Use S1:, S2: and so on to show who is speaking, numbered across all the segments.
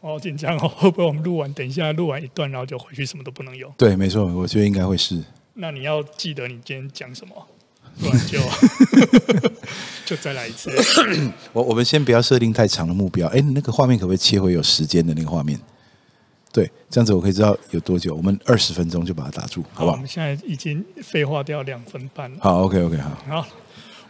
S1: 我好紧张哦，会不会我们录完，等一下录完一段，然后就回去什么都不能用？
S2: 对，没错，我觉得应该会是。
S1: 那你要记得你今天讲什么，不然就 就再来一次。
S2: 我我们先不要设定太长的目标。哎，那个画面可不可以切回有时间的那个画面？对，这样子我可以知道有多久。我们二十分钟就把它打住，好不好？
S1: 我们现在已经废话掉两分半了。
S2: 好，OK OK，好。
S1: 好，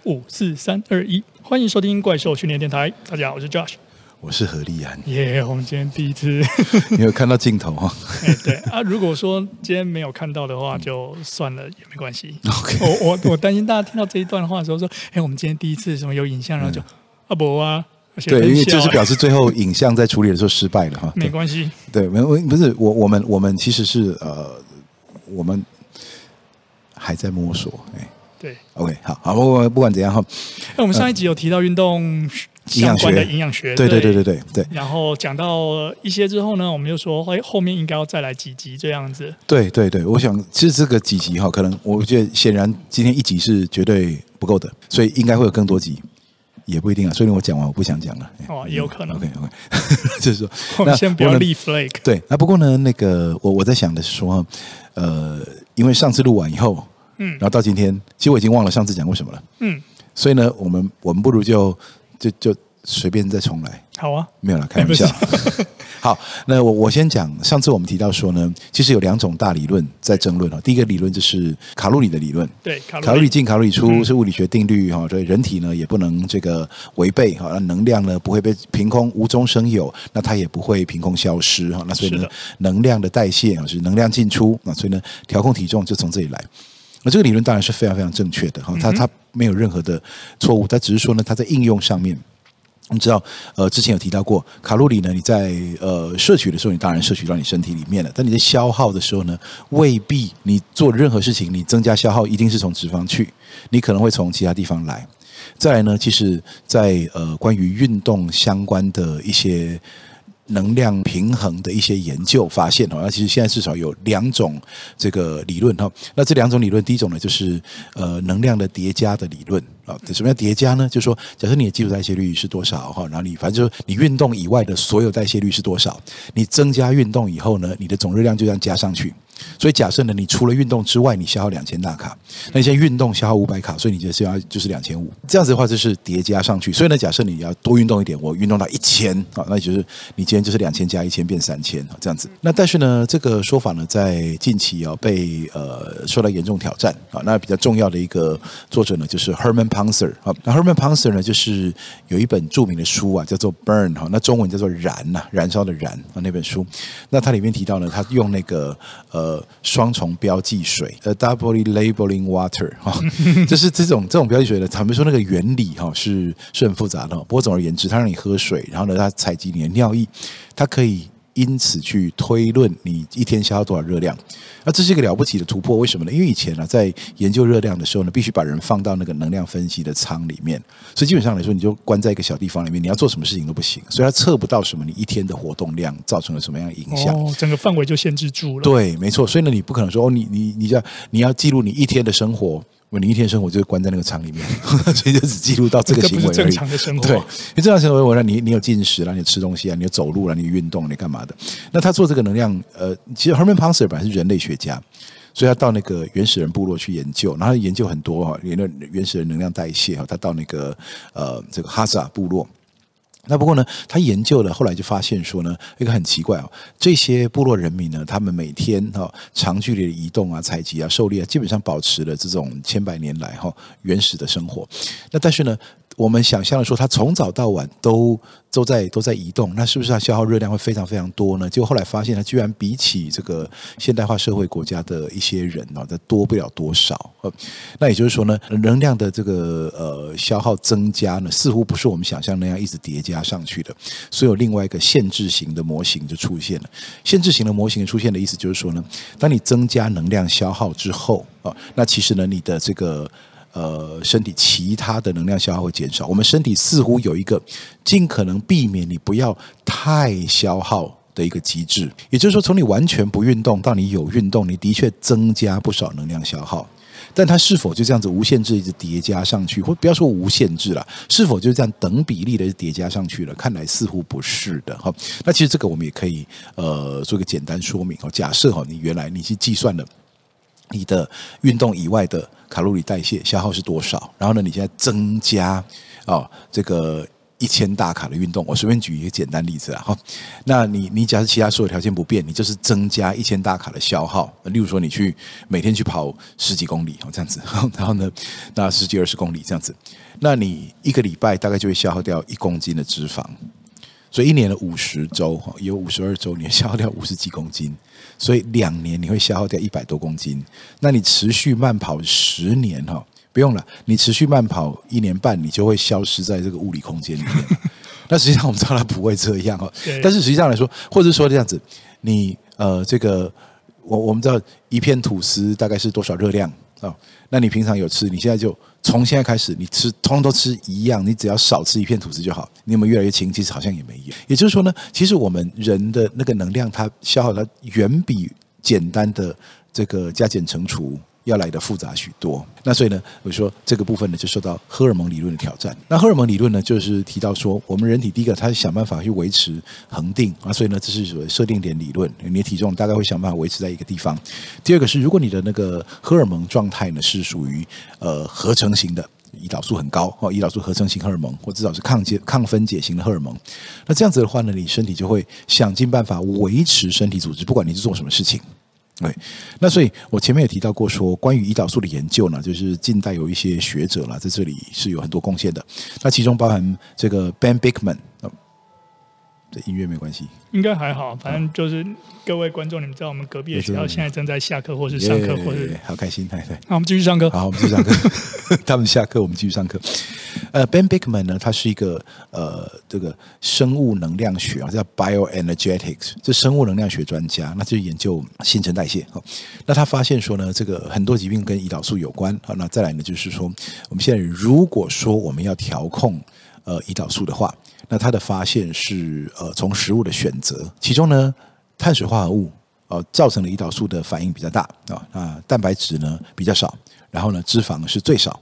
S1: 五四三二一，欢迎收听怪兽训练电台。大家好，我是 Josh。
S2: 我是何立安，
S1: 耶！Yeah, 我们今天第一次，
S2: 你有看到镜头哈？
S1: 哎，对啊，如果说今天没有看到的话，就算了，也没关系。
S2: OK，
S1: 我我我担心大家听到这一段话的时候说，哎，我们今天第一次什么有影像，然后就、嗯、啊不啊，
S2: 对，因为就是表示最后影像在处理的时候失败了哈。
S1: 没关系，
S2: 对，没不是我我们我们其实是呃，我们还在摸索，哎，
S1: 对
S2: ，OK，好好，不不管怎样哈，
S1: 那我们上一集有提到运动。相关的营养学，
S2: 对对对对对对。
S1: 然后讲到一些之后呢，我们就说，哎，后面应该要再来几集这样子。
S2: 对对对，我想其实这个几集哈，可能我觉得显然今天一集是绝对不够的，所以应该会有更多集，也不一定啊。所以我讲完我不想讲了。
S1: 哦，也有可能。
S2: OK OK，就是说，
S1: 我们先不要立 flag。
S2: 对，那不过呢，那个我我在想的是说，呃，因为上次录完以后，嗯，然后到今天，其实我已经忘了上次讲过什么了。嗯，所以呢，我们我们不如就。就就随便再重来，
S1: 好啊，
S2: 没有了，开玩笑。好，那我我先讲，上次我们提到说呢，其实有两种大理论在争论哦。第一个理论就是卡路里的理论，
S1: 对，卡
S2: 路里进卡路里出是物理学定律哈，所以人体呢也不能这个违背哈，那能量呢不会被凭空无中生有，那它也不会凭空消失哈。那所以呢，能量的代谢啊是能量进出，那所以呢，调控体重就从这里来。那这个理论当然是非常非常正确的哈，它它没有任何的错误，它只是说呢，它在应用上面，你知道，呃，之前有提到过，卡路里呢，你在呃摄取的时候，你当然摄取到你身体里面了，但你在消耗的时候呢，未必你做任何事情，你增加消耗一定是从脂肪去，你可能会从其他地方来。再来呢，其实在呃关于运动相关的一些。能量平衡的一些研究发现哈，那其实现在至少有两种这个理论哈。那这两种理论，第一种呢就是呃能量的叠加的理论啊。什么叫叠加呢？就是说，假设你的基础代谢率是多少哈，然后你反正就是你运动以外的所有代谢率是多少，你增加运动以后呢，你的总热量就这样加上去。所以假设呢，你除了运动之外，你消耗两千大卡，那你现在运动消耗五百卡，所以你就是要就是两千五，这样子的话就是叠加上去。所以呢，假设你要多运动一点，我运动到一千啊，那就是你今天就是两千加一千变三千啊，这样子。那但是呢，这个说法呢，在近期要被呃受到严重挑战啊。那比较重要的一个作者呢，就是 Herman Pontzer 啊。那 Herman Pontzer 呢，就是有一本著名的书啊，叫做 Burn 哈，那中文叫做燃呐，燃烧的燃啊那本书。那它里面提到呢，他用那个呃。双重标记水，呃，double labeling water，哈，就是这种这种标记水的，坦白说那个原理哈是是很复杂的。不过总而言之，它让你喝水，然后呢，它采集你的尿液，它可以。因此去推论你一天消耗多少热量，那这是一个了不起的突破。为什么呢？因为以前呢，在研究热量的时候呢，必须把人放到那个能量分析的舱里面，所以基本上来说，你就关在一个小地方里面，你要做什么事情都不行，所以它测不到什么你一天的活动量造成了什么样的影响。
S1: 哦，整个范围就限制住了。
S2: 对，没错。所以呢，你不可能说哦，你你你要你要记录你一天的生活。你一天生活就是关在那个厂里面，所以就只记录到这个行为而已。
S1: 正常的生活，
S2: 对，你正常生活，我让你你有进食啦，你有吃东西啊，你有走路啦，你有运动，你干嘛的？那他做这个能量，呃，其实 Herman Pontzer 本来是人类学家，所以他到那个原始人部落去研究，然后他研究很多哈，研究原始人能量代谢哈，他到那个呃这个哈萨部落。那不过呢，他研究了，后来就发现说呢，一个很奇怪哦，这些部落人民呢，他们每天哈长距离的移动啊、采集啊、狩猎啊，基本上保持了这种千百年来哈原始的生活。那但是呢，我们想象的说，他从早到晚都都在都在移动，那是不是他消耗热量会非常非常多呢？结果后来发现，他居然比起这个现代化社会国家的一些人呢，他多不了多少。那也就是说呢，能量的这个呃消耗增加呢，似乎不是我们想象那样一直叠加上去的，所以有另外一个限制型的模型就出现了。限制型的模型出现的意思就是说呢，当你增加能量消耗之后啊，那其实呢，你的这个。呃，身体其他的能量消耗会减少。我们身体似乎有一个尽可能避免你不要太消耗的一个机制。也就是说，从你完全不运动到你有运动，你的确增加不少能量消耗。但它是否就这样子无限制一直叠加上去，或不要说无限制了，是否就这样等比例的叠加上去了？看来似乎不是的哈。那其实这个我们也可以呃做个简单说明哦。假设哈，你原来你去计算了你的运动以外的卡路里代谢消耗是多少，然后呢，你现在增加哦这个。一千大卡的运动，我随便举一个简单例子啊，哈，那你你假设其他所有条件不变，你就是增加一千大卡的消耗，例如说你去每天去跑十几公里哦，这样子，然后呢，那十几二十公里这样子，那你一个礼拜大概就会消耗掉一公斤的脂肪，所以一年的五十周哈，有五十二周，你消耗掉五十几公斤，所以两年你会消耗掉一百多公斤，那你持续慢跑十年哈。不用了，你持续慢跑一年半，你就会消失在这个物理空间里面。那实际上我们知道它不会这样哦，但是实际上来说，或者说这样子，你呃，这个我我们知道一片吐司大概是多少热量啊？那你平常有吃，你现在就从现在开始，你吃通通都吃一样，你只要少吃一片吐司就好。你有没有越来越轻？其实好像也没有。也就是说呢，其实我们人的那个能量，它消耗它远比简单的这个加减乘除。要来的复杂许多，那所以呢，我说这个部分呢就受到荷尔蒙理论的挑战。那荷尔蒙理论呢，就是提到说，我们人体第一个，它是想办法去维持恒定啊，所以呢，这是所谓设定点理论，你的体重大概会想办法维持在一个地方。第二个是，如果你的那个荷尔蒙状态呢是属于呃合成型的，胰岛素很高哦，胰岛素合成型荷尔蒙，或至少是抗解抗分解型的荷尔蒙，那这样子的话呢，你身体就会想尽办法维持身体组织，不管你是做什么事情。对，那所以我前面也提到过，说关于胰岛素的研究呢，就是近代有一些学者啦，在这里是有很多贡献的。那其中包含这个 Ben Bickman 哦，这音乐没关系。
S1: 应该还好，反正就是各位观众，你们知道我们隔壁的学校现在正在下课，或是上课，或是
S2: 好开心，对对。
S1: 那我们继续上课。
S2: 好，我们继续上课。他们下课，我们继续上课。呃，Ben Bikman 呢，他是一个呃这个生物能量学啊，叫 Bioenergetics，这生物能量学专家，那就研究新陈代谢。好，那他发现说呢，这个很多疾病跟胰岛素有关。好，那再来呢，就是说我们现在如果说我们要调控呃胰岛素的话。那它的发现是，呃，从食物的选择，其中呢，碳水化合物，呃，造成了胰岛素的反应比较大啊，啊，蛋白质呢比较少，然后呢，脂肪是最少。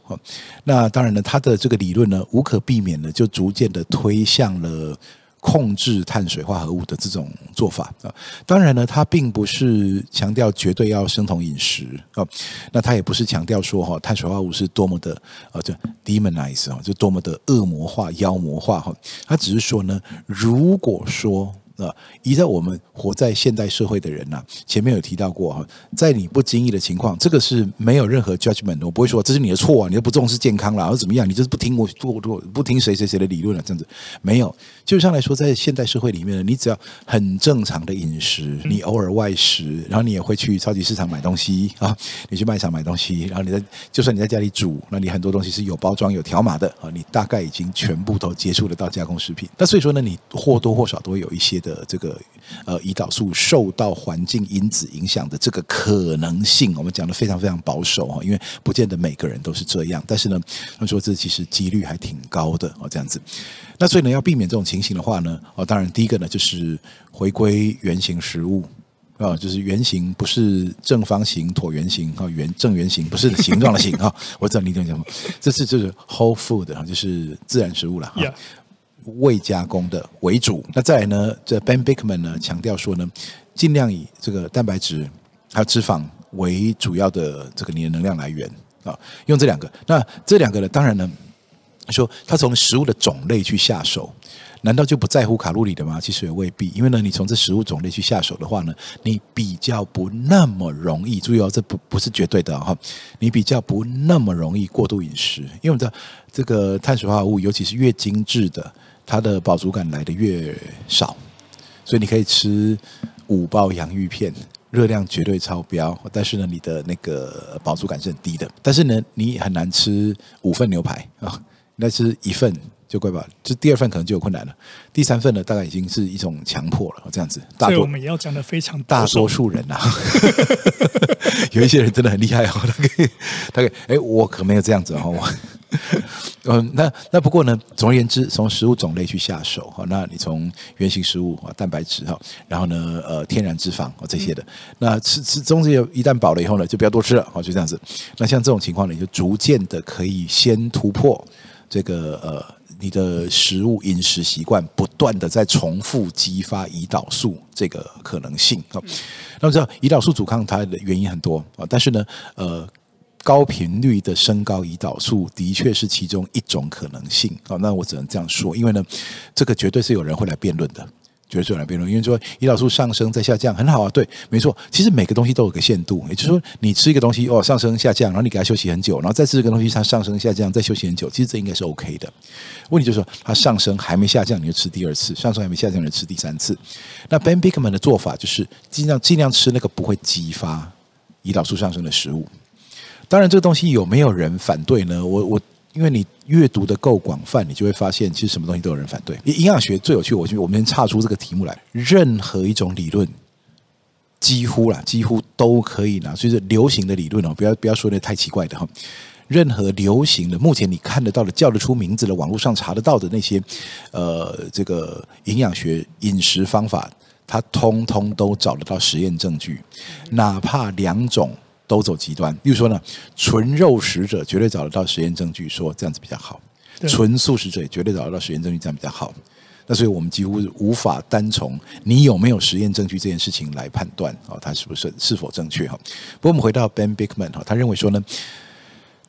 S2: 那当然呢，它的这个理论呢，无可避免的就逐渐的推向了。控制碳水化合物的这种做法啊，当然呢，它并不是强调绝对要生酮饮食啊，那它也不是强调说哈，碳水化合物是多么的啊，就 demonize 啊，就多么的恶魔化、妖魔化哈，它只是说呢，如果说。啊，依照我们活在现代社会的人呐、啊，前面有提到过哈，在你不经意的情况，这个是没有任何 judgment，我不会说这是你的错啊，你又不重视健康了，或者怎么样，你就是不听我做做，不听谁谁谁的理论了，这样子没有。就上来说，在现代社会里面呢，你只要很正常的饮食，你偶尔外食，然后你也会去超级市场买东西啊，你去卖场买东西，然后你在就算你在家里煮，那你很多东西是有包装有条码的啊，你大概已经全部都接触得到加工食品。那所以说呢，你或多或少都会有一些。的这个呃胰岛素受到环境因子影响的这个可能性，我们讲的非常非常保守啊，因为不见得每个人都是这样。但是呢，他说这其实几率还挺高的哦，这样子。那所以呢，要避免这种情形的话呢，哦，当然第一个呢就是回归圆形食物啊，就是圆形不是正方形、椭圆形啊，圆正圆形不是形状的形哈。我知道你懂什么，这是就是 whole food 哈，就是自然食物了。Yeah. 未加工的为主，那再来呢？这 Ben Bickman 呢强调说呢，尽量以这个蛋白质还有脂肪为主要的这个你的能量来源啊，用这两个。那这两个呢，当然呢，说他从食物的种类去下手，难道就不在乎卡路里的吗？其实也未必，因为呢，你从这食物种类去下手的话呢，你比较不那么容易。注意哦，这不不是绝对的哈，你比较不那么容易过度饮食，因为我们知道这个碳水化合物，尤其是越精致的。它的饱足感来的越少，所以你可以吃五包洋芋片，热量绝对超标，但是呢，你的那个饱足感是很低的。但是呢，你很难吃五份牛排啊，那吃一份就怪吧，就第二份可能就有困难了，第三份呢，大概已经是一种强迫了，这样子。大多
S1: 所以我们也要讲的非常
S2: 大多数人啊，有一些人真的很厉害哦，他可以，他可以，哎，我可没有这样子哦。嗯，那那不过呢，总而言之，从食物种类去下手哈。那你从原型食物啊，蛋白质哈，然后呢，呃，天然脂肪啊这些的，那吃吃东西一旦饱了以后呢，就不要多吃了，好，就这样子。那像这种情况呢，你就逐渐的可以先突破这个呃，你的食物饮食习惯不断的在重复激发胰岛素这个可能性啊。那么知道胰岛素阻抗它的原因很多啊，但是呢，呃。高频率的升高胰岛素的确是其中一种可能性啊，那我只能这样说，因为呢，这个绝对是有人会来辩论的，绝对是有人来辩论，因为说胰岛素上升再下降很好啊，对，没错，其实每个东西都有个限度，也就是说，你吃一个东西哦上升下降，然后你给它休息很久，然后再吃一个东西它上升下降再休息很久，其实这应该是 OK 的。问题就是说，它上升还没下降你就吃第二次，上升还没下降你就吃第三次。那 Ben Bikman 的做法就是尽量尽量吃那个不会激发胰岛素上升的食物。当然，这个东西有没有人反对呢？我我，因为你阅读的够广泛，你就会发现，其实什么东西都有人反对。营养学最有趣，我觉得我们先岔出这个题目来，任何一种理论，几乎啦，几乎都可以拿，所以是流行的理论哦，不要不要说那太奇怪的哈。任何流行的，目前你看得到的、叫得出名字的、网络上查得到的那些，呃，这个营养学饮食方法，它通通都找得到实验证据，哪怕两种。都走极端，例如说呢，纯肉食者绝对找得到实验证据说这样子比较好，纯素食者也绝对找得到实验证据这样比较好。那所以我们几乎无法单从你有没有实验证据这件事情来判断啊，它是不是是否正确哈。不过我们回到 Ben Bickman 哈，他认为说呢，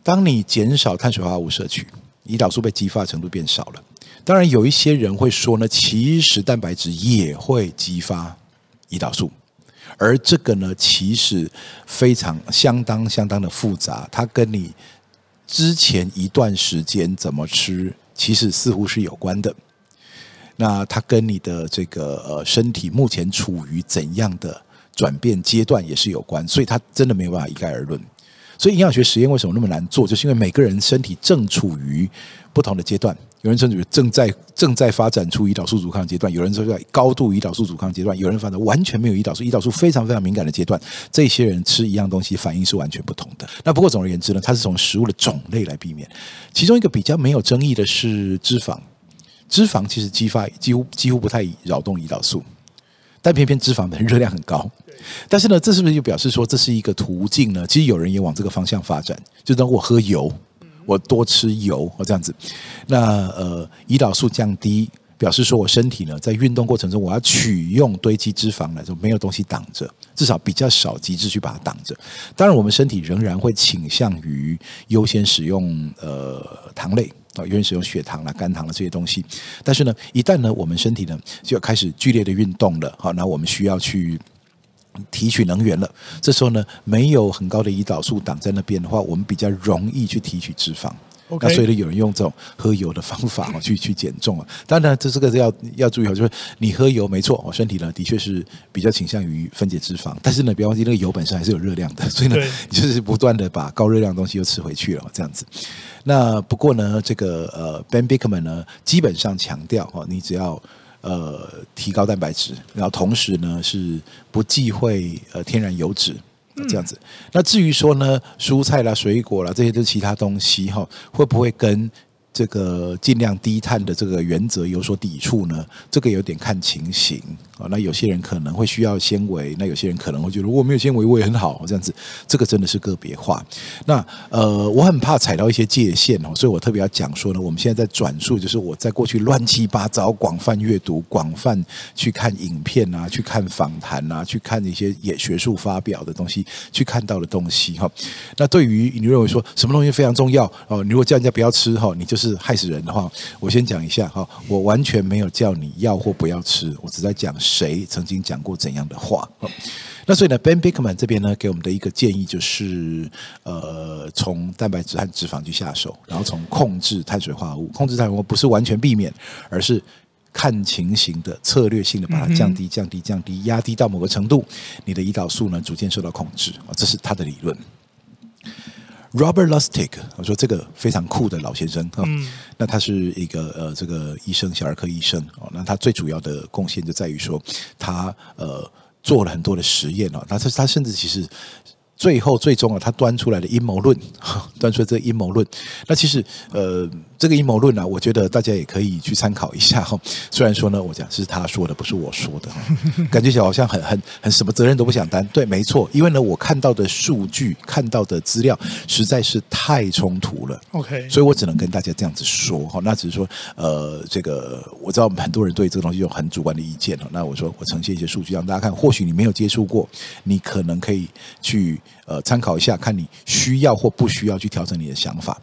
S2: 当你减少碳水化合物摄取，胰岛素被激发的程度变少了。当然有一些人会说呢，其实蛋白质也会激发胰岛素。而这个呢，其实非常相当相当的复杂，它跟你之前一段时间怎么吃，其实似乎是有关的。那它跟你的这个呃身体目前处于怎样的转变阶段也是有关，所以它真的没有办法一概而论。所以营养学实验为什么那么难做？就是因为每个人身体正处于不同的阶段。有人称之为正在正在发展出胰岛素阻抗阶段，有人说在高度胰岛素阻抗阶段，有人发展完全没有胰岛素，胰岛素非常非常敏感的阶段。这些人吃一样东西反应是完全不同的。那不过总而言之呢，它是从食物的种类来避免。其中一个比较没有争议的是脂肪，脂肪其实激发几乎几乎不太扰动胰岛素，但偏偏脂肪的热量很高。但是呢，这是不是就表示说这是一个途径呢？其实有人也往这个方向发展，就当我喝油。我多吃油，这样子，那呃，胰岛素降低，表示说我身体呢，在运动过程中，我要取用堆积脂肪来说，没有东西挡着，至少比较少机制去把它挡着。当然，我们身体仍然会倾向于优先使用呃糖类啊，优先使用血糖啦、肝糖啦这些东西。但是呢，一旦呢，我们身体呢就开始剧烈的运动了，好，那我们需要去。提取能源了，这时候呢，没有很高的胰岛素挡在那边的话，我们比较容易去提取脂肪。那所以呢，有人用这种喝油的方法去去减重啊。当然，这这个是要要注意哦，就是你喝油没错，我身体呢的确是比较倾向于分解脂肪，但是呢，不要忘记那个油本身还是有热量的，所以呢，就是不断的把高热量的东西又吃回去了，这样子。那不过呢，这个呃，Ben Bikman 呢，基本上强调哦，你只要。呃，提高蛋白质，然后同时呢是不忌讳呃天然油脂，这样子。嗯、那至于说呢，蔬菜啦、水果啦，这些都是其他东西哈，会不会跟？这个尽量低碳的这个原则有所抵触呢？这个有点看情形啊。那有些人可能会需要纤维，那有些人可能会觉得如果没有纤维我也很好这样子。这个真的是个别化。那呃，我很怕踩到一些界限哦，所以我特别要讲说呢，我们现在在转述，就是我在过去乱七八糟、广泛阅读、广泛去看影片啊，去看访谈啊，去看一些也学术发表的东西，去看到的东西哈。那对于你认为说什么东西非常重要哦？你如果叫人家不要吃哈，你就是。害死人的话，我先讲一下哈，我完全没有叫你要或不要吃，我只在讲谁曾经讲过怎样的话。那所以呢，Ben Bikman 这边呢给我们的一个建议就是，呃，从蛋白质和脂肪去下手，然后从控制碳水化合物，控制碳水化合物不是完全避免，而是看情形的策略性的把它降低、降低、降低，压低到某个程度，你的胰岛素呢逐渐受到控制啊，这是他的理论。Robert Lustig，我说这个非常酷的老先生哈，嗯、那他是一个呃这个医生，小儿科医生哦，那他最主要的贡献就在于说他呃做了很多的实验哦，他他甚至其实最后最终啊，他端出来的阴谋论，端出来这个阴谋论。那其实呃，这个阴谋论呢，我觉得大家也可以去参考一下哈。虽然说呢，我讲是他说的，不是我说的，感觉起来好像很很很什么责任都不想担。对，没错，因为呢，我看到的数据、看到的资料实在是太冲突了。
S1: OK，
S2: 所以我只能跟大家这样子说哈。那只是说呃，这个我知道很多人对这个东西有很主观的意见。那我说我呈现一些数据让大家看，或许你没有接触过，你可能可以去。呃，参考一下，看你需要或不需要去调整你的想法。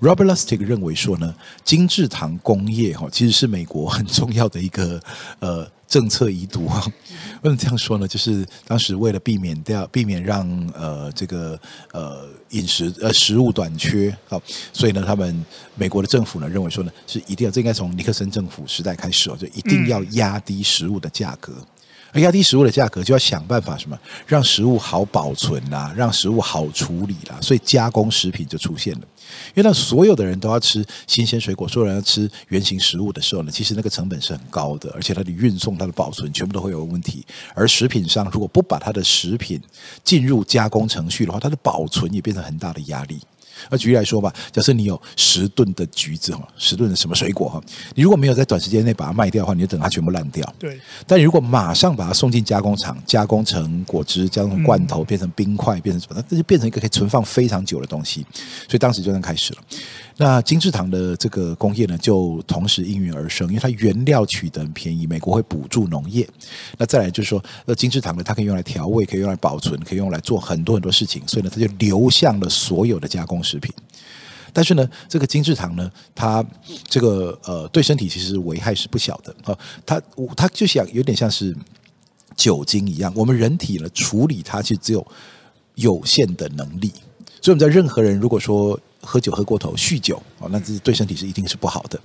S2: Robert Lustig 认为说呢，精制糖工业哈，其实是美国很重要的一个呃政策遗毒哈。为什么这样说呢？就是当时为了避免掉，避免让呃这个呃饮食呃食物短缺，好，所以呢，他们美国的政府呢认为说呢，是一定要，这应该从尼克森政府时代开始哦，就一定要压低食物的价格。而压低食物的价格，就要想办法什么，让食物好保存啦，让食物好处理啦，所以加工食品就出现了。因为当所有的人都要吃新鲜水果，所有人要吃原形食物的时候呢，其实那个成本是很高的，而且它的运送、它的保存全部都会有问题。而食品商如果不把它的食品进入加工程序的话，它的保存也变成很大的压力。那举例来说吧，假设你有十吨的橘子哈，十吨的什么水果哈，你如果没有在短时间内把它卖掉的话，你就等它全部烂掉。
S1: 对。
S2: 但如果马上把它送进加工厂，加工成果汁，加工成罐头，变成冰块，变成什么？那这就变成一个可以存放非常久的东西。所以当时就这样开始了。那精制糖的这个工业呢，就同时应运而生，因为它原料取得很便宜，美国会补助农业。那再来就是说，那精制糖呢，它可以用来调味，可以用来保存，可以用来做很多很多事情，所以呢，它就流向了所有的加工食品。但是呢，这个精制糖呢，它这个呃，对身体其实危害是不小的啊。它它就像有点像是酒精一样，我们人体呢处理它其实只有有限的能力，所以我们在任何人如果说。喝酒喝过头，酗酒哦，那这对身体是一定是不好的。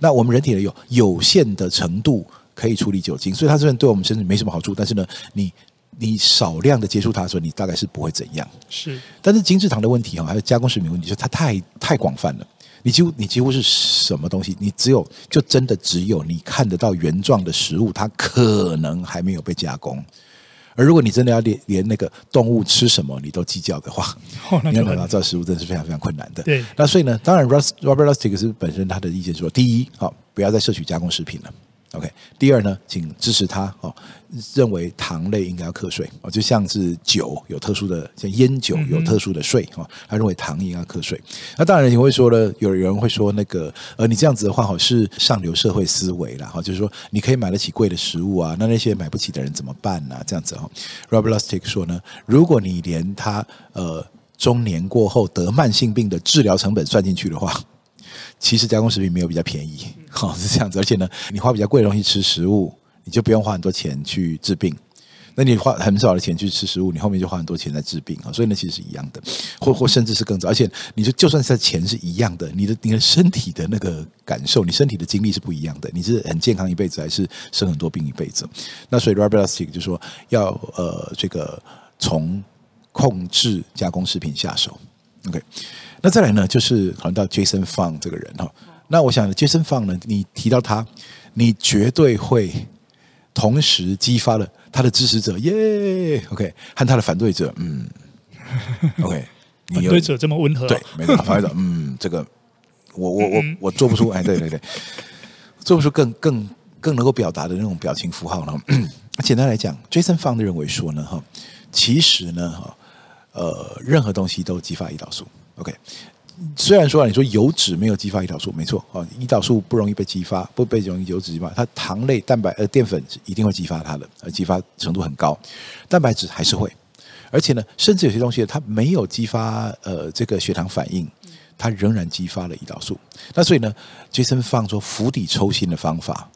S2: 那我们人体呢，有有限的程度可以处理酒精，所以它虽然对我们身体没什么好处，但是呢，你你少量的接触它的时候，你大概是不会怎样。
S1: 是，
S2: 但是精制糖的问题哈，还有加工食品问题，就它太太广泛了。你几乎你几乎是什么东西，你只有就真的只有你看得到原状的食物，它可能还没有被加工。而如果你真的要连连那个动物吃什么你都计较的话，哦、你要找到这食物真的是非常非常困难的。
S1: 对，
S2: 那所以呢，当然，Robert Lustig 是本身他的意见说，第一，好，不要再摄取加工食品了。OK，第二呢，请支持他哦，认为糖类应该要课税哦，就像是酒有特殊的，像烟酒有特殊的税哦，他认为糖应该要课税。那当然你会说了，有人会说那个呃，你这样子的话好是上流社会思维了哈，就是说你可以买得起贵的食物啊，那那些买不起的人怎么办呢？这样子哈，Robert Lustig 说呢，如果你连他呃中年过后得慢性病的治疗成本算进去的话。其实加工食品没有比较便宜，好是这样子，而且呢，你花比较贵的东西吃食物，你就不用花很多钱去治病。那你花很少的钱去吃食物，你后面就花很多钱在治病啊。所以呢，其实是一样的，或或甚至是更早。而且你就就算是钱是一样的，你的你的身体的那个感受，你身体的经历是不一样的。你是很健康一辈子，还是生很多病一辈子？那所以 Robert Lustig 就说要呃这个从控制加工食品下手。OK。那再来呢，就是谈到 Jason Fung 这个人哈。那我想 Jason Fung 呢，你提到他，你绝对会同时激发了他的支持者，耶，OK，和他的反对者，嗯，OK，
S1: 反对者这么温和，
S2: 对，没错，反对者，嗯，这个我我我我做不出，哎，对对对，做不出更更更能够表达的那种表情符号呢。简单来讲，Jason Fung 认为说呢，哈，其实呢，哈，呃，任何东西都激发胰岛素。OK，虽然说啊，你说油脂没有激发胰岛素，没错啊，胰岛素不容易被激发，不被容易油脂激发，它糖类、蛋白呃淀粉一定会激发它的，呃激发程度很高，蛋白质还是会，而且呢，甚至有些东西它没有激发呃这个血糖反应，它仍然激发了胰岛素。那所以呢，Jason Fung 说釜底抽薪的方法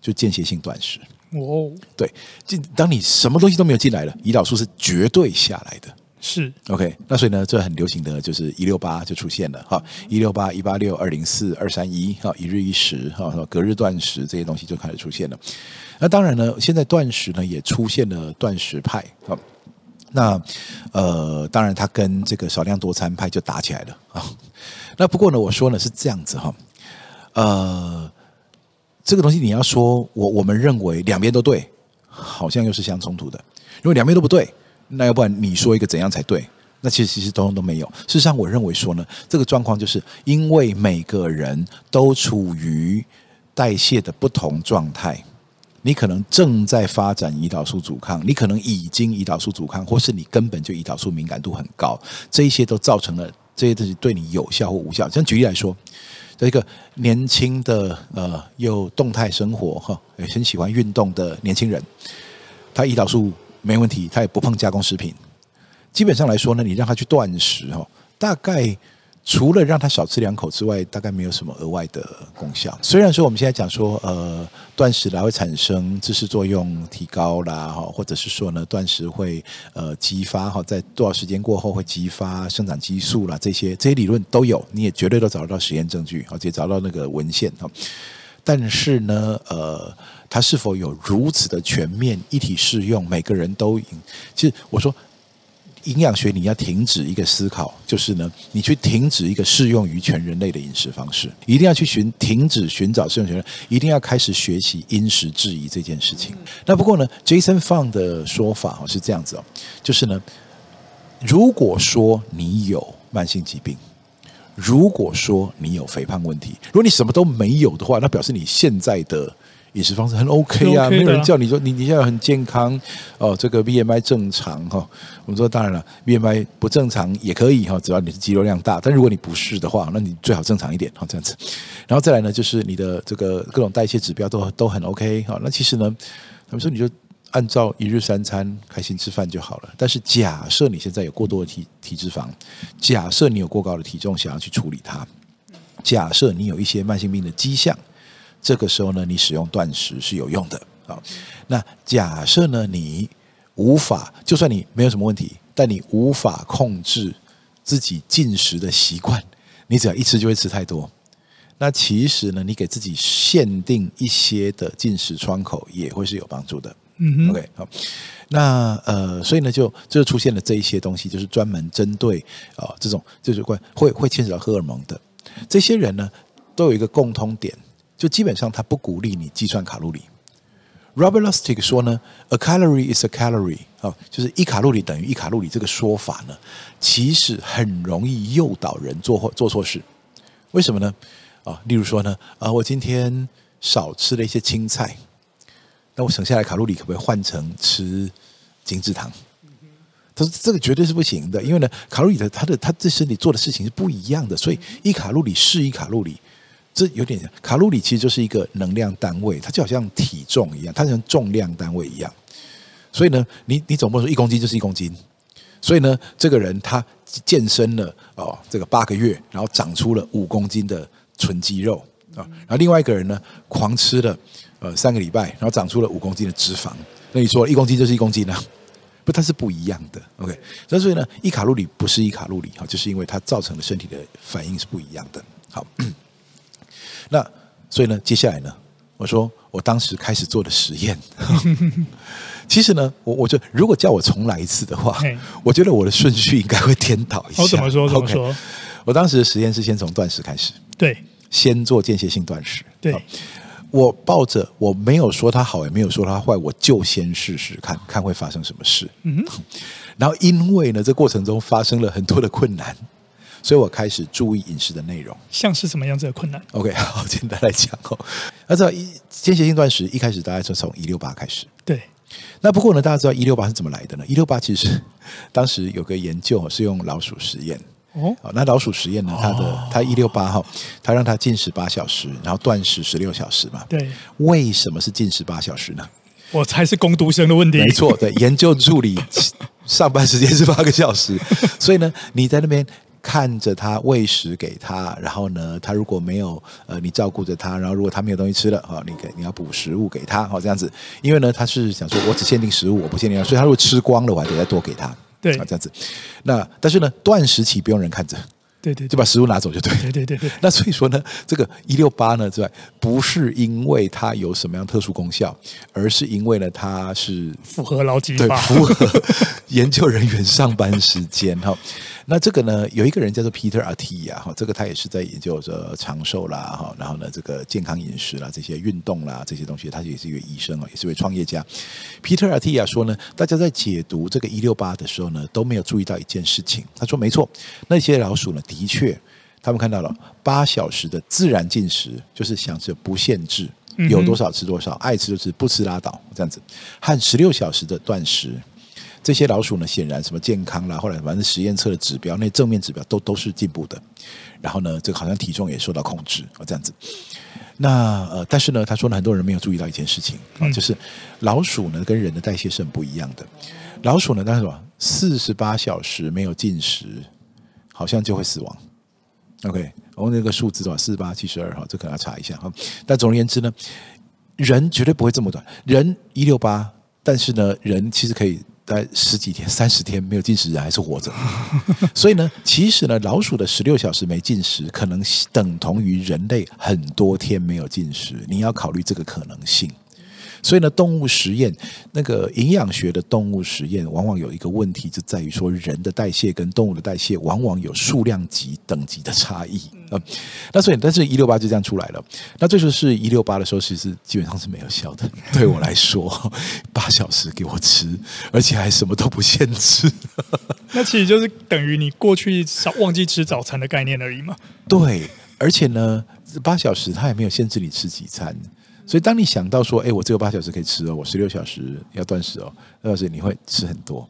S2: 就间歇性断食哦，对，进当你什么东西都没有进来了，胰岛素是绝对下来的。
S1: 是
S2: OK，那所以呢，这很流行的就是一六八就出现了哈，一六八、一八六、二零四、二三一哈，一日一食哈，隔日断食这些东西就开始出现了。那当然呢，现在断食呢也出现了断食派啊。那呃，当然他跟这个少量多餐派就打起来了啊。那不过呢，我说呢是这样子哈，呃，这个东西你要说我我们认为两边都对，好像又是相冲突的，因为两边都不对。那要不然你说一个怎样才对？那其实其实通通都没有。事实上，我认为说呢，这个状况就是因为每个人都处于代谢的不同状态。你可能正在发展胰岛素阻抗，你可能已经胰岛素阻抗，或是你根本就胰岛素敏感度很高，这一些都造成了这些东西对你有效或无效。像举例来说，这个年轻的呃又动态生活哈，很喜欢运动的年轻人，他胰岛素没问题，他也不碰加工食品。基本上来说呢，你让他去断食哈，大概。除了让他少吃两口之外，大概没有什么额外的功效。虽然说我们现在讲说，呃，断食啦会产生知识作用提高啦，哈，或者是说呢，断食会呃激发哈，在多少时间过后会激发生长激素啦，这些这些理论都有，你也绝对都找得到实验证据，而且找到那个文献哈。但是呢，呃，它是否有如此的全面一体适用？每个人都，其实我说。营养学，你要停止一个思考，就是呢，你去停止一个适用于全人类的饮食方式，一定要去寻停止寻找适用全人，一定要开始学习因时制宜这件事情。那不过呢，Jason Fung 的说法是这样子哦，就是呢，如果说你有慢性疾病，如果说你有肥胖问题，如果你什么都没有的话，那表示你现在的。饮食方式很 OK 啊，没有人叫你说你你现在很健康哦，这个 BMI 正常哈。我们说当然了，BMI 不正常也可以哈，只要你是肌肉量大。但如果你不是的话，那你最好正常一点哈，这样子。然后再来呢，就是你的这个各种代谢指标都都很 OK 哈。那其实呢，他们说你就按照一日三餐开心吃饭就好了。但是假设你现在有过多的体体脂肪，假设你有过高的体重，想要去处理它，假设你有一些慢性病的迹象。这个时候呢，你使用断食是有用的啊。那假设呢，你无法，就算你没有什么问题，但你无法控制自己进食的习惯，你只要一吃就会吃太多。那其实呢，你给自己限定一些的进食窗口，也会是有帮助的。嗯哼，OK，好。那呃，所以呢，就就出现了这一些东西，就是专门针对啊、这种就是关会会牵扯到荷尔蒙的这些人呢，都有一个共通点。就基本上，他不鼓励你计算卡路里。Robert Lustig 说呢，“A calorie is a calorie”，啊，就是一卡路里等于一卡路里。这个说法呢，其实很容易诱导人做或做错事。为什么呢？啊，例如说呢，啊，我今天少吃了一些青菜，那我省下来卡路里可不可以换成吃精制糖？他说这个绝对是不行的，因为呢，卡路里的它的它这身体做的事情是不一样的，所以一卡路里是一卡路里。这有点卡路里，其实就是一个能量单位，它就好像体重一样，它像重量单位一样。所以呢，你你总不能说一公斤就是一公斤。所以呢，这个人他健身了哦，这个八个月，然后长出了五公斤的纯肌肉啊。然后另外一个人呢，狂吃了呃三个礼拜，然后长出了五公斤的脂肪。那你说一公斤就是一公斤呢？不，它是不一样的。OK，那所以呢，一卡路里不是一卡路里哈，就是因为它造成的身体的反应是不一样的。好。那所以呢，接下来呢，我说我当时开始做的实验，其实呢，我我就如果叫我重来一次的话，我觉得我的顺序应该会颠倒一下。
S1: 我怎么说？怎么说？Okay,
S2: 我当时的实验是先从断食开始，
S1: 对，
S2: 先做间歇性断食。
S1: 对，
S2: 我抱着我没有说它好，也没有说它坏，我就先试试看看会发生什么事。嗯，然后因为呢，这过程中发生了很多的困难。所以我开始注意饮食的内容，
S1: 像是什么样子的困难
S2: ？OK，好，简单来讲哦。那知道一间歇性断食一开始大家是从一六八开始，
S1: 对。
S2: 那不过呢，大家知道一六八是怎么来的呢？一六八其实当时有个研究是用老鼠实验哦。那老鼠实验呢，它的它一六八号，它让它进食八小时，然后断食十六小时嘛。
S1: 对。
S2: 为什么是进食八小时呢？
S1: 我才是工读生的问题。
S2: 没错，对，研究助理上班时间是八个小时，所以呢，你在那边。看着他喂食给他，然后呢，他如果没有呃，你照顾着他，然后如果他没有东西吃了，哦，你给你要补食物给他，好这样子，因为呢，他是想说我只限定食物，我不限定，所以他如果吃光了，我还得再多给他，
S1: 对，
S2: 这样子。那但是呢，断食期不用人看着，
S1: 对对，
S2: 就把食物拿走就对，
S1: 对对对对。
S2: 那所以说呢，这个一六八呢之外，不是因为它有什么样特殊功效，而是因为呢，它是
S1: 符合劳基法，
S2: 对，符合 研究人员上班时间哈。那这个呢，有一个人叫做 Peter Attia 哈，这个他也是在研究着长寿啦哈，然后呢，这个健康饮食啦，这些运动啦这些东西，他也是一位医生啊，也是位创业家。Peter Attia 说呢，大家在解读这个一六八的时候呢，都没有注意到一件事情。他说没错，那些老鼠呢，的确，他们看到了八小时的自然进食，就是想着不限制，有多少吃多少，爱吃就吃，不吃拉倒这样子，和十六小时的断食。这些老鼠呢，显然什么健康啦，后来反正实验测的指标，那正面指标都都是进步的。然后呢，这个好像体重也受到控制啊，这样子。那呃，但是呢，他说呢，很多人没有注意到一件事情啊，就是老鼠呢跟人的代谢是很不一样的。老鼠呢，当然什么，四十八小时没有进食，好像就会死亡。OK，我们那个数字多少？四十八、七十二哈，这可能要查一下哈。但总而言之呢，人绝对不会这么短。人一六八，但是呢，人其实可以。在十几天、三十天没有进食，人还是活着。所以呢，其实呢，老鼠的十六小时没进食，可能等同于人类很多天没有进食。你要考虑这个可能性。所以呢，动物实验那个营养学的动物实验，往往有一个问题，就在于说人的代谢跟动物的代谢往往有数量级等级的差异啊、嗯。那所以，但是一六八就这样出来了。那这就是一六八的时候，其实基本上是没有效的。对我来说，八小时给我吃，而且还什么都不限制。
S1: 那其实就是等于你过去少忘记吃早餐的概念而已嘛。
S2: 对，而且呢，八小时它也没有限制你吃几餐。所以，当你想到说，哎，我只有八小时可以吃哦，我十六小时要断食哦，那小时你会吃很多。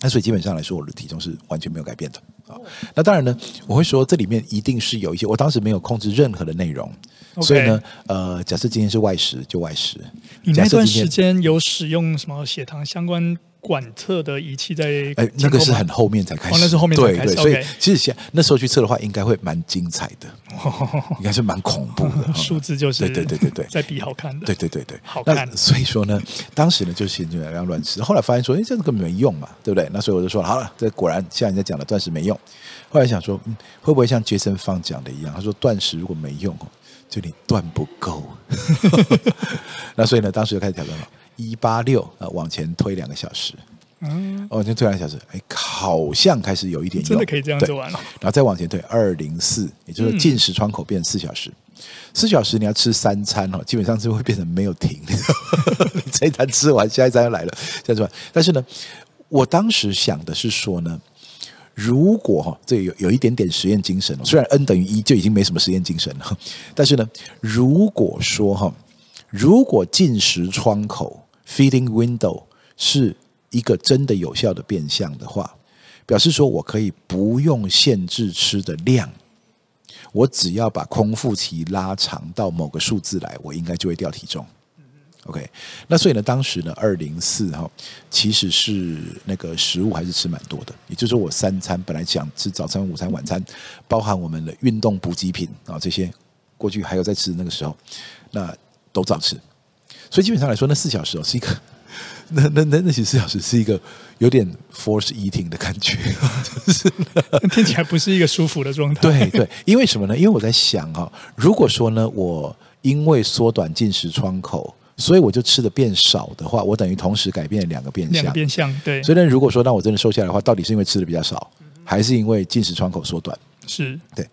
S2: 那所以基本上来说，我的体重是完全没有改变的啊。那当然呢，我会说这里面一定是有一些，我当时没有控制任何的内容，所以呢，呃，假设今天是外食就外食。
S1: 你那段时间有使用什么血糖相关？管测的仪器在哎，
S2: 那个是很后面才开始，
S1: 哦、那是后面才开始。
S2: 对对，所以其实现那时候去测的话，应该会蛮精彩的，哦、应该是蛮恐怖的。
S1: 数字就是
S2: 对对对对对，
S1: 在比好看的，
S2: 对对对对，
S1: 好看。
S2: 所以说呢，当时呢就先就要乱吃，后来发现说，哎，这个根本没用嘛，对不对？那所以我就说好了，这果然像人家讲的断食没用。后来想说，嗯，会不会像杰森方讲的一样？他说断食如果没用，就你断不够。那所以呢，当时就开始调整了。一八六啊，往前推两个小时，嗯，往前推两个小时，哎，好像开始有一点用，
S1: 真的可以这样做完了。
S2: 然后再往前推二零四，也就是进食窗口变四小时，四、嗯、小时你要吃三餐哦，基本上是会变成没有停，你这一餐吃完，下一餐又来了，这样子。但是呢，我当时想的是说呢，如果哈，这有有一点点实验精神，虽然 n 等于一就已经没什么实验精神了，但是呢，如果说哈，如果进食窗口 Feeding window 是一个真的有效的变相的话，表示说我可以不用限制吃的量，我只要把空腹期拉长到某个数字来，我应该就会掉体重。OK，那所以呢，当时呢，二零四哈，其实是那个食物还是吃蛮多的，也就是说我三餐本来想吃早餐、午餐、晚餐，包含我们的运动补给品啊这些，过去还有在吃的那个时候，那都照吃。所以基本上来说，那四小时哦是一个，那那那那几四小时是一个有点 force eating 的感觉，就是
S1: 听起来不是一个舒服的状态。
S2: 对对，因为什么呢？因为我在想哦，如果说呢，我因为缩短进食窗口，所以我就吃的变少的话，我等于同时改变了两个变相。
S1: 两个变相对。
S2: 所以呢，如果说让我真的瘦下来的话，到底是因为吃的比较少，还是因为进食窗口缩短？
S1: 是
S2: 对。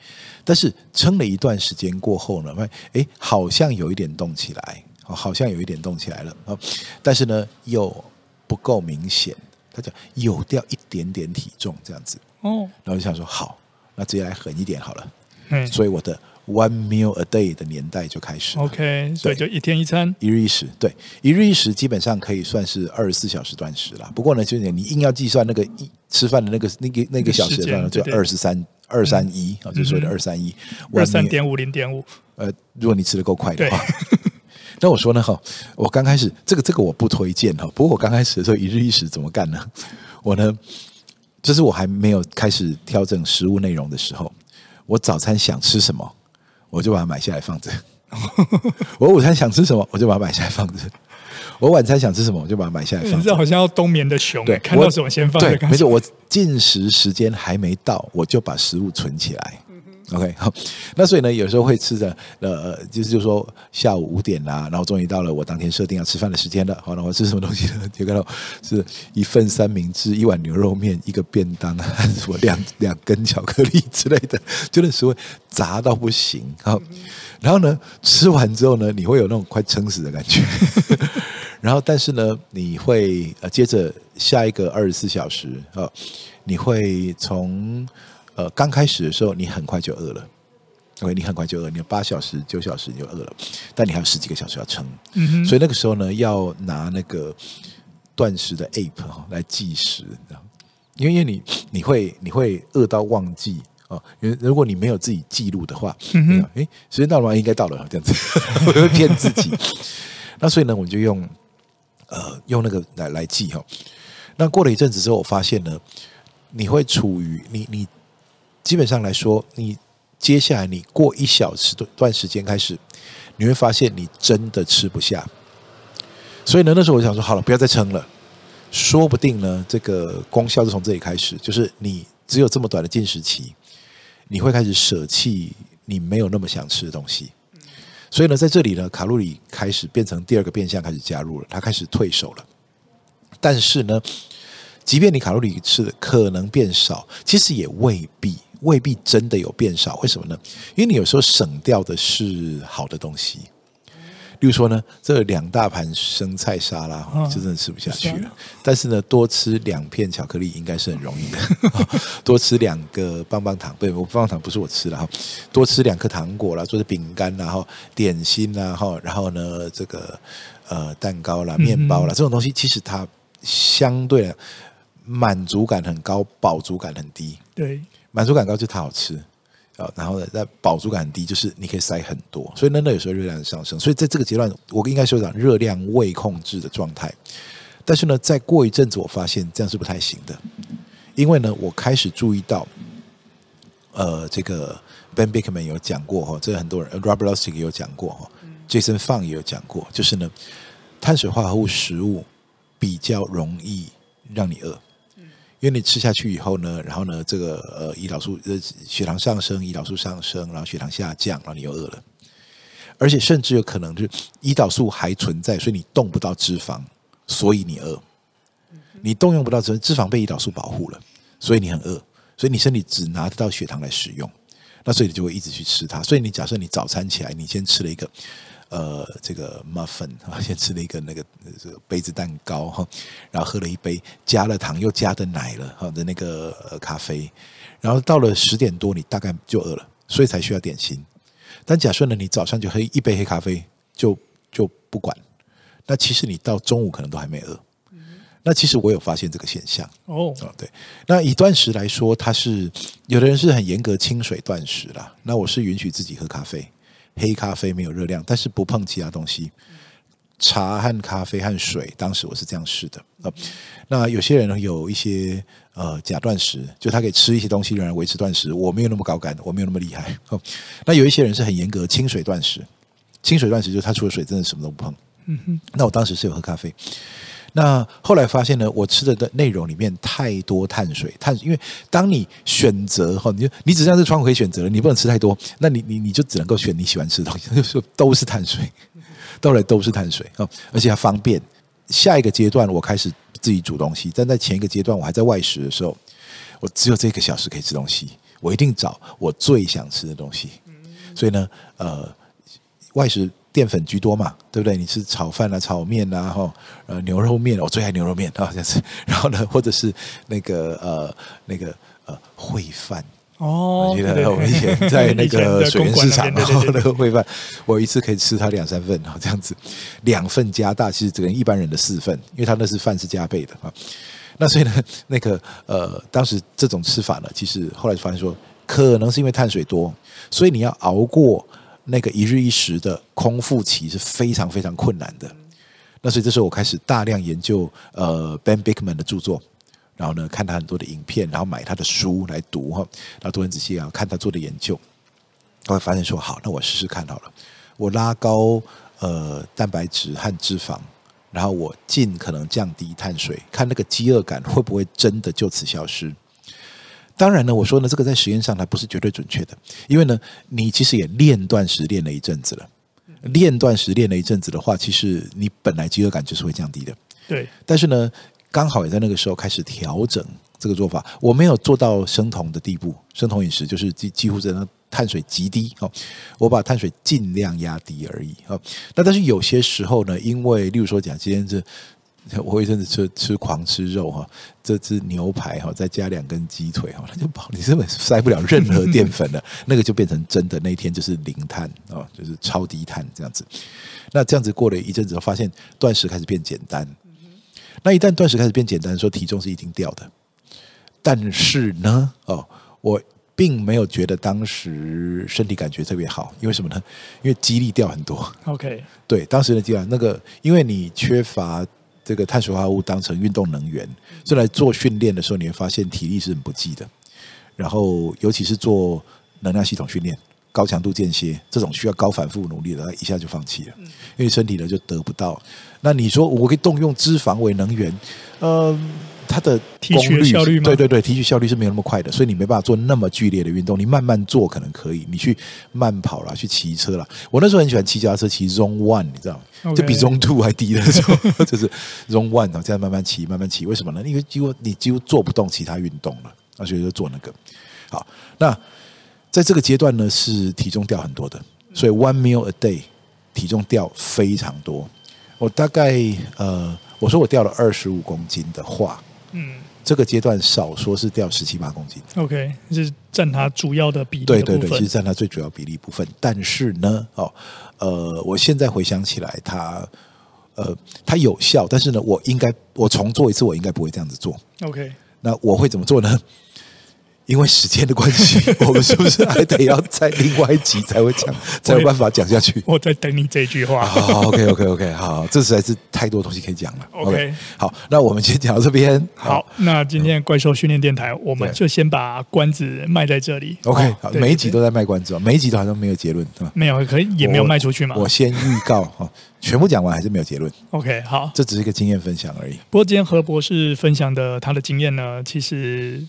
S2: 但是撑了一段时间过后呢，发现哎，好像有一点动起来。好像有一点动起来了。啊，但是呢又不够明显，他讲有掉一点点体重这样子。哦，然后就想说好，那直接来狠一点好了，嗯，所以我的 one meal a day 的年代就开始
S1: ，OK，所以就一天一餐，
S2: 一日一食，对，一日一食基本上可以算是二十四小时断食了。不过呢，就是你硬要计算那个一吃饭的那个那个那个小时的话，就二十三二三一啊，就是说的二三一，
S1: 二三点五零点五，
S2: 呃，如果你吃的够快的话。那我说呢哈，我刚开始这个这个我不推荐哈。不过我刚开始的时候一日一食怎么干呢？我呢，就是我还没有开始调整食物内容的时候，我早餐想吃什么，我就把它买下来放着；我午餐想吃什么，我就把它买下来放着；我晚餐想吃什么，我就把它买下来放着。你
S1: 这好像要冬眠的熊，对，看到什么先放着。
S2: 对，没错，我进食时间还没到，我就把食物存起来。OK，好，那所以呢，有时候会吃的，呃，就是就说下午五点啦，然后终于到了我当天设定要吃饭的时间了。好，那我吃什么东西呢？就看到是一份三明治、一碗牛肉面、一个便当，还是什么两两根巧克力之类的，就那时候杂到不行。好，然后呢，吃完之后呢，你会有那种快撑死的感觉。然后，但是呢，你会呃接着下一个二十四小时啊，你会从。呃，刚开始的时候，你很快就饿了，OK，你很快就饿，你有八小时、九小时你就饿了，但你还有十几个小时要撑，嗯，所以那个时候呢，要拿那个断食的 App 来计时，你知道，因为因为你你会你会饿到忘记哦，因为如果你没有自己记录的话，哎，时间到了吗？应该到了，这样子，我会骗自己。那所以呢，我就用呃用那个来来记哈。那过了一阵子之后，我发现呢，你会处于你你。基本上来说，你接下来你过一小时段时间开始，你会发现你真的吃不下。所以呢，那时候我想说，好了，不要再撑了。说不定呢，这个功效是从这里开始，就是你只有这么短的进食期，你会开始舍弃你没有那么想吃的东西。所以呢，在这里呢，卡路里开始变成第二个变相开始加入了，它开始退守了。但是呢，即便你卡路里吃的可能变少，其实也未必。未必真的有变少，为什么呢？因为你有时候省掉的是好的东西，例如说呢，这两大盘生菜沙拉，就真的吃不下去了。但是呢，多吃两片巧克力应该是很容易的，多吃两个棒棒糖，对，我棒棒糖不是我吃的哈，多吃两颗糖果啦，做的饼干，然后点心啦，哈，然后呢，这个呃蛋糕啦、面包啦，这种东西其实它相对满足感很高，饱足感很低，
S1: 对。
S2: 满足感高就它好吃，啊，然后呢，在饱足感低就是你可以塞很多，所以呢，那有时候热量上升，所以在这个阶段，我应该说讲热量未控制的状态。但是呢，再过一阵子，我发现这样是不太行的，因为呢，我开始注意到，呃，这个 Ben Bikman 有讲过哈，这很多人 Robert Lustig 也有讲过哈，Jason Fang 也有讲过，就是呢，碳水化合物食物比较容易让你饿。因为你吃下去以后呢，然后呢，这个呃胰岛素呃血糖上升，胰岛素上升，然后血糖下降，然后你又饿了，而且甚至有可能就是胰岛素还存在，所以你动不到脂肪，所以你饿。你动用不到脂脂肪被胰岛素保护了，所以你很饿，所以你身体只拿得到血糖来使用，那所以你就会一直去吃它。所以你假设你早餐起来，你先吃了一个。呃，这个 muffin 啊，先吃了一个那个这个杯子蛋糕哈，然后喝了一杯加了糖又加的奶了哈的那个咖啡，然后到了十点多，你大概就饿了，所以才需要点心。但假设呢，你早上就喝一杯黑咖啡，就就不管，那其实你到中午可能都还没饿。那其实我有发现这个现象哦，对。那以断食来说，它是有的人是很严格清水断食啦，那我是允许自己喝咖啡。黑咖啡没有热量，但是不碰其他东西，茶和咖啡和水。当时我是这样试的。呃，那有些人呢，有一些呃假断食，就他可以吃一些东西仍然维持断食。我没有那么高感，我没有那么厉害。哦，那有一些人是很严格清水断食，清水断食就是他除了水真的什么都不碰。嗯哼。那我当时是有喝咖啡。那后来发现呢，我吃的的内容里面太多碳水，碳，因为当你选择哈，你就你只剩下这窗口可以选择了，你不能吃太多，那你你你就只能够选你喜欢吃的东西，就是都是碳水，到来都是碳水啊，而且还方便。下一个阶段我开始自己煮东西，但在前一个阶段我还在外食的时候，我只有这个小时可以吃东西，我一定找我最想吃的东西。所以呢，呃，外食。淀粉居多嘛，对不对？你吃炒饭啊、炒面啊，哈，呃，牛肉面，我最爱牛肉面啊，这样子。然后呢，或者是那个呃，那个呃，烩饭哦。我记得我们以前在 那个水源市场，然后那个烩饭，我一次可以吃它两三份啊，这样子，两份加大，其实只能一般人的四份，因为它那是饭是加倍的啊。那所以呢，那个呃，当时这种吃法呢，其实后来发现说，可能是因为碳水多，所以你要熬过。那个一日一食的空腹期是非常非常困难的，那所以这时候我开始大量研究呃 Ben Bikman 的著作，然后呢看他很多的影片，然后买他的书来读哈，然后读很仔细啊看他做的研究，我会发现说好，那我试试看好了，我拉高呃蛋白质和脂肪，然后我尽可能降低碳水，看那个饥饿感会不会真的就此消失。当然呢，我说呢，这个在实验上它不是绝对准确的，因为呢，你其实也练断食练了一阵子了，练断食练了一阵子的话，其实你本来饥饿感就是会降低的。
S1: 对，
S2: 但是呢，刚好也在那个时候开始调整这个做法。我没有做到生酮的地步，生酮饮食就是几几乎是碳水极低哦，我把碳水尽量压低而已哦。那但是有些时候呢，因为例如说讲今天这。我一阵子吃吃狂吃肉哈，这只牛排哈，再加两根鸡腿哈，那就饱，你根本塞不了任何淀粉了，那个就变成真的那一天就是零碳哦，就是超低碳这样子。那这样子过了一阵子，发现断食开始变简单。那一旦断食开始变简单，说体重是一定掉的。但是呢，哦，我并没有觉得当时身体感觉特别好，因为什么呢？因为肌力掉很多。
S1: OK，
S2: 对，当时的肌力那个，因为你缺乏。这个碳水化合物当成运动能源，所以来做训练的时候，你会发现体力是很不济的。然后，尤其是做能量系统训练、高强度间歇这种需要高反复努力的，一下就放弃了，因为身体呢就得不到。那你说我可以动用脂肪为能源，呃。它的
S1: 提取效率吗？
S2: 对对对，提取效率是没有那么快的，所以你没办法做那么剧烈的运动。你慢慢做可能可以，你去慢跑啦，去骑车啦。我那时候很喜欢骑脚踏车，骑 Zone One，你知道吗.就比 Zone Two 还低的时候，就是 Zone One，然后这样慢慢骑，慢慢骑。为什么呢？因为几乎你几乎做不动其他运动了，而且就做那个。好，那在这个阶段呢，是体重掉很多的，所以 One meal a day 体重掉非常多。我大概呃，我说我掉了二十五公斤的话。嗯，这个阶段少说是掉十七八公斤。
S1: OK，是占它主要的比例的。
S2: 对对对，其实占它最主要比例部分。但是呢，哦，呃，我现在回想起来，它呃，它有效。但是呢，我应该我重做一次，我应该不会这样子做。
S1: OK，
S2: 那我会怎么做呢？因为时间的关系，我们是不是还得要在另外一集才会讲，才有办法讲下去？
S1: 我在等你这句话。
S2: 好，OK，OK，OK，好，这实在是太多东西可以讲了。
S1: OK，,
S2: 好，那我们先讲到这边。
S1: 好，好那今天怪兽训练电台，我们就先把关子卖在这里。
S2: OK，好，每一集都在卖关子哦，每一集都好像没有结论，对吧？
S1: 没有，可以也没有卖出去嘛。
S2: 我先预告哈，全部讲完还是没有结论。
S1: OK，好，
S2: 这只是一个经验分享而已。
S1: 不过今天何博士分享的他的经验呢，其实。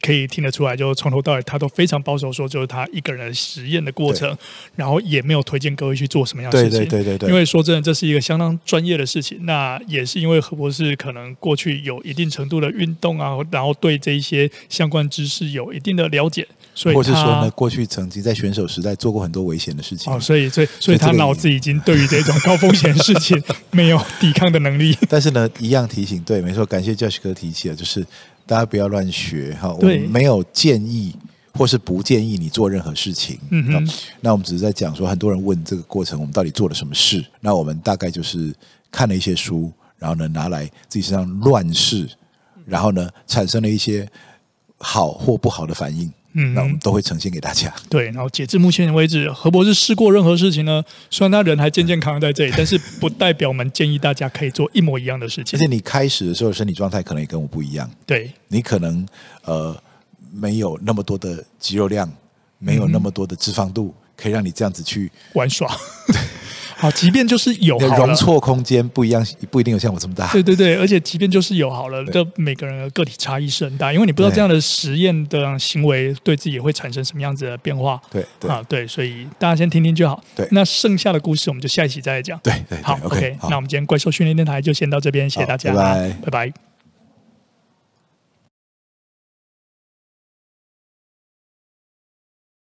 S1: 可以听得出来，就从头到尾他都非常保守，说就是他一个人实验的过程，然后也没有推荐各位去做什么样的事情。
S2: 对对对对，
S1: 因为说真的，这是一个相当专业的事情。那也是因为何博士可能过去有一定程度的运动啊，然后对这一些相关知识有一定的了解，所以
S2: 或是说呢，过去曾经在选手时代做过很多危险的事情。
S1: 哦，所以所以所以他脑子已经对于这种 高风险的事情没有抵抗的能力。
S2: 但是呢，一样提醒，对，没错，感谢 Josh 哥提起了，就是。大家不要乱学哈，我们没有建议或是不建议你做任何事情。嗯哼，那我们只是在讲说，很多人问这个过程，我们到底做了什么事？那我们大概就是看了一些书，然后呢拿来自己身上乱试，然后呢产生了一些好或不好的反应。嗯，那我们都会呈现给大家。
S1: 对，然后截至目前为止，何博士试过任何事情呢？虽然他人还健健康康在这里，但是不代表我们建议大家可以做一模一样的事情。
S2: 而且你开始的时候身体状态可能也跟我不一样。
S1: 对，
S2: 你可能呃没有那么多的肌肉量，没有那么多的脂肪度，可以让你这样子去
S1: 玩耍。好，即便就是有好
S2: 容错空间不一样，不一定有像我这么大。
S1: 对对对，而且即便就是有好了，这每个人的个体差异是很大，因为你不知道这样的实验的行为对自己会产生什么样子的变化。
S2: 对对
S1: 啊，对，所以大家先听听就好。
S2: 对，
S1: 那剩下的故事我们就下一期再来讲。
S2: 对对，
S1: 好，OK，那我们今天怪兽训练电台就先到这边，谢谢大家，拜拜。